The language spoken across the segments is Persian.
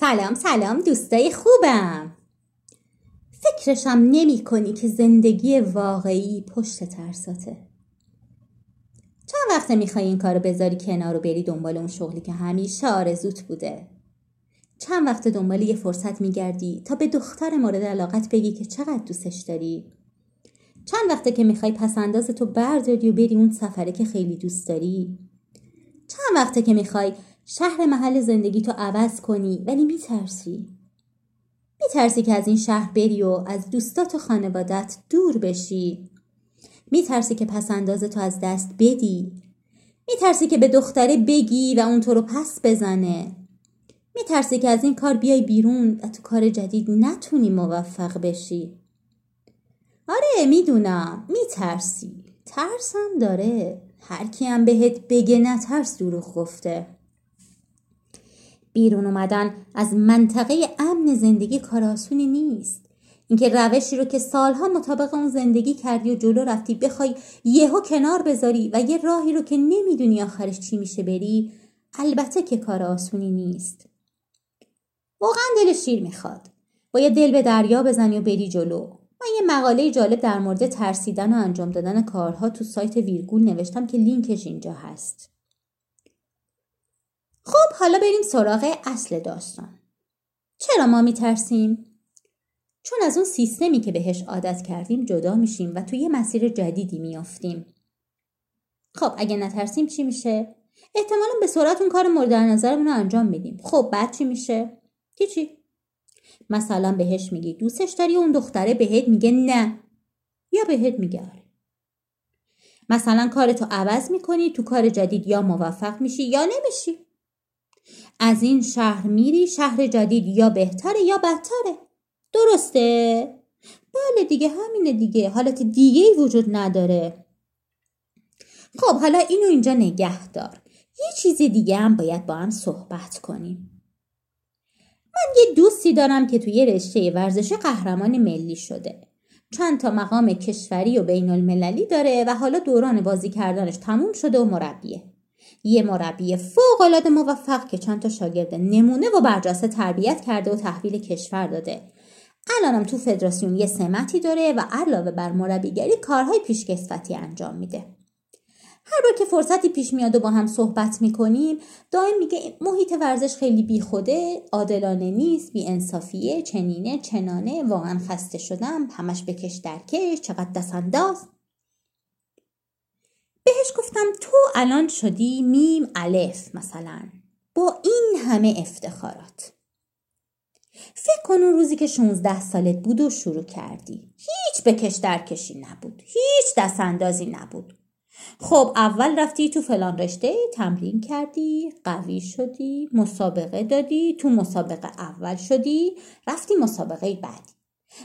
سلام سلام دوستای خوبم. فکرشم نمی کنی که زندگی واقعی پشت ترساته. چند وقته می‌خوای این کارو بذاری کنار و بری دنبال اون شغلی که همیشه آرزوت بوده؟ چند وقت دنبال یه فرصت میگردی تا به دختر مورد علاقت بگی که چقدر دوستش داری؟ چند وقته که می‌خوای پسنداز تو برداری و بری اون سفره که خیلی دوست داری؟ چند وقته که می‌خوای شهر محل زندگی تو عوض کنی ولی میترسی. میترسی که از این شهر بری و از دوستات و خانوادت دور بشی. میترسی که پسنداز تو از دست بدی. میترسی که به دختره بگی و اون تو رو پس بزنه. میترسی که از این کار بیای بیرون و تو کار جدید نتونی موفق بشی. آره می‌دونم. میترسی. ترسم داره. هر کی هم بهت بگه نترس دروغ گفته. بیرون اومدن از منطقه امن زندگی کار آسونی نیست. اینکه روشی رو که سالها مطابق اون زندگی کردی و جلو رفتی بخوای یهو کنار بذاری و یه راهی رو که نمی‌دونی آخرش چی میشه بری البته که کار آسونی نیست. واقعا دل شیر می‌خواد. باید دل به دریا بزنی و بری جلو. من یه مقاله جالب در مورد ترسیدن و انجام دادن کارها تو سایت ویرگول نوشتم که لینکش اینجا هست. خب حالا بریم سراغ اصل داستان چرا ما میترسیم؟ چون از اون سیستمی که بهش عادت کردیم جدا میشیم و توی یه مسیر جدیدی میافتیم خب اگه نترسیم چی میشه؟ احتمالا به سرعت اون کار مورد نظرمون رو انجام میدیم خب بعد چی میشه؟ چی؟ مثلا بهش میگی دوستش داری اون دختره بهت میگه نه یا بهت میگه آره مثلا کارتو عوض می‌کنی تو کار جدید یا موفق میشی یا نمیشی از این شهر میری شهر جدید یا بهتره یا بدتره. درسته؟ بله دیگه همینه دیگه. حالت دیگه ای وجود نداره. خب حالا اینو اینجا نگه دار. یه چیز دیگه هم باید با هم صحبت کنیم. من یه دوستی دارم که توی رشته ورزش قهرمان ملی شده. چند تا مقام کشوری و بین المللی داره و حالا دوران بازی کردنش تموم شده و مربیه. یه مربی فوقالعاده موفق که چند تا شاگرد نمونه و برجسته تربیت کرده و تحویل کشور داده. الانم تو فدراسیون یه سمتی داره و علاوه بر مربیگری کارهای پیشکسوتی انجام میده. هر بار که فرصتی پیش میاد و با هم صحبت می‌کنیم دائم میگه محیط ورزش خیلی بیخوده عادلانه نیست بی انصافیه چنینه چنانه واقعا خسته شدم همش بکش درکش چقدر دست انداز بهش گفتم تو الان شدی میم الف مثلا. با این همه افتخارات. فکر کن اون روزی که 16 سالت بود و شروع کردی. هیچ بکش درکشی نبود. هیچ دست اندازی نبود. خب اول رفتی تو فلان رشته تمرین کردی قوی شدی مسابقه دادی تو مسابقه اول شدی رفتی مسابقه بعدی.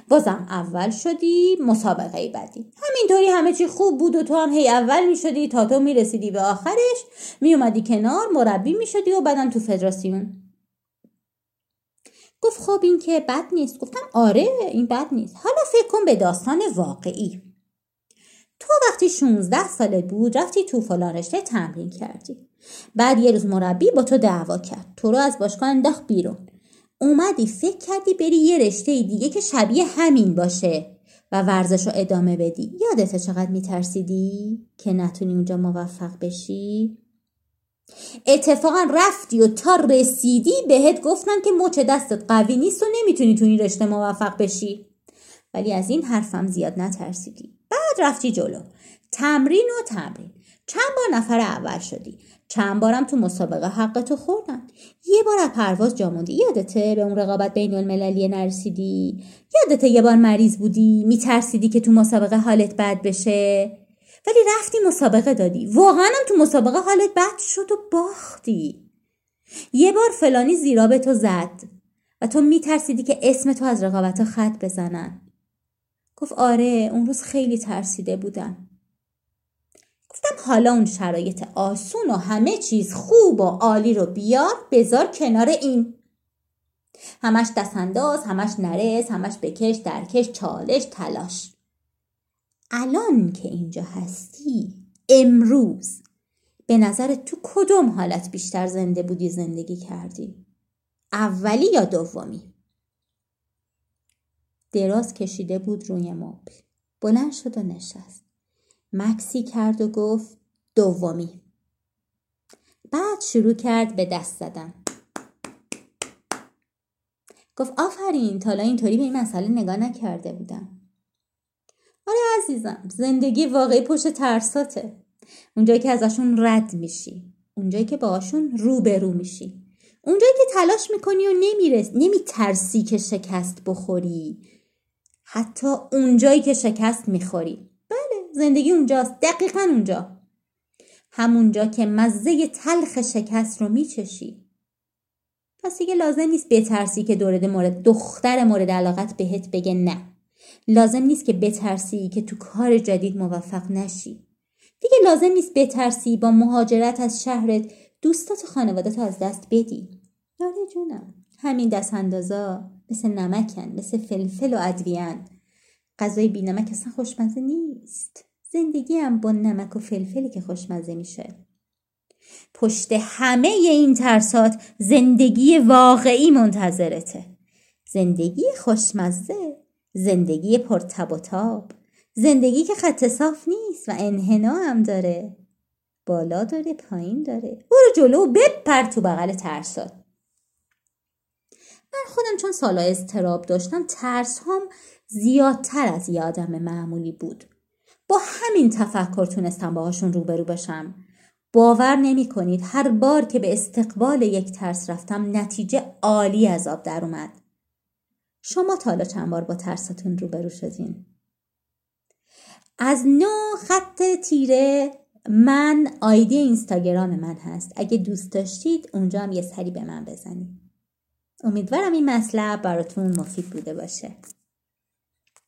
بازم اول شدی مسابقه بعدی. همینطوری همه چی خوب بود و تو هم هی اول می شدی تا تو می رسیدی به آخرش. می اومدی کنار مربی می شدی و بعدم تو فدراسیون. گفت خب این که بد نیست. گفتم آره این بد نیست. حالا فکر کن به داستان واقعی. تو وقتی 16 سالت بود رفتی تو فلان تمرین کردی. بعد یه روز مربی با تو دعوا کرد. تو رو از باشگاه انداخت بیرون. اومدی فکر کردی بری یه رشته دیگه که شبیه همین باشه و ورزش رو ادامه بدی. یادت چقدر میترسیدی که نتونی اونجا موفق بشی؟ اتفاقا رفتی و تا رسیدی بهت گفتن که مچ دستت قوی نیست و نمی‌تونی تو این رشته موفق بشی. ولی از این حرفم زیاد نترسیدی. بعد رفتی جلو. تمرین و تمرین. چند بار نفر اول شدی. چند بارم تو مسابقه حقتو خوردن یه بار از پرواز جا موندی. یادته به اون رقابت بین المللی نرسیدی؟ یادته یه بار مریض بودی؟ میترسیدی که تو مسابقه حالت بد بشه؟ ولی رفتی مسابقه دادی. واقعا هم تو مسابقه حالت بد شد و باختی. یه بار فلانی زیرا به تو زد و تو میترسیدی که اسم تو از رقابت خط بزنن. گفت آره اون روز خیلی ترسیده بودم. حالا اون شرایط آسون و همه چیز خوب و عالی رو بیار بذار کنار این. همش دستانداز همش نرس همش بکش درکش چالش تلاش. الان که اینجا هستی امروز به نظر تو کدوم حالت بیشتر زنده بودی زندگی کردی؟ اولی یا دومی؟ دراز کشیده بود روی مبل. بلند شد و نشست. مکسی کرد و گفت دومی. بعد شروع کرد به دست زدن. گفت آفرین تالا اینطوری به این مسئله نگاه نکرده بودم. آره عزیزم زندگی واقعی پشت ترساته. اونجایی که ازشون رد میشی اونجایی که باهاشون روبرو میشی. اونجایی که تلاش می‌کنی و نمیرس نمیترسی که شکست بخوری حتی اونجایی که شکست می‌خوری. زندگی اونجاست. دقیقا اونجا. همونجا که مزه تلخ شکست رو میچشی. پس دیگه لازم نیست بترسی که دورده مورد دختر مورد علاقت بهت بگه نه. لازم نیست که بترسی که تو کار جدید موفق نشی. دیگه لازم نیست بترسی با مهاجرت از شهرت دوستات و خانوادت از دست بدی. آره جونم. همین دست اندازا مثل نمکن مثل فلفل و ادویان. غذای بی نمک اصلا خوشمزه نیست. زندگی هم با نمک و فلفلی که خوشمزه میشه. پشت همه این ترسات زندگی واقعی منتظرته. زندگی خوشمزه زندگی پرتب و تاب. زندگی که خط صاف نیست و انحنا هم داره. بالا داره پایین داره. برو جلو و بپر تو بغل ترسات. من خودم چون سالا اضطراب داشتم ترس هم زیادتر از یه آدم معمولی بود. با همین تفکر تونستم باهاشون روبرو بشم. باور نمی کنید هر بار که به استقبال یک ترس رفتم نتیجه عالی از آب در اومد. شما تا حالا چند بار با ترستون روبرو شدین؟ از نو خط تیره من آیدی اینستاگرام من هست. اگه دوست داشتید اونجا هم یه سری به من بزنید. امیدوارم این مطلب براتون مفید بوده باشه.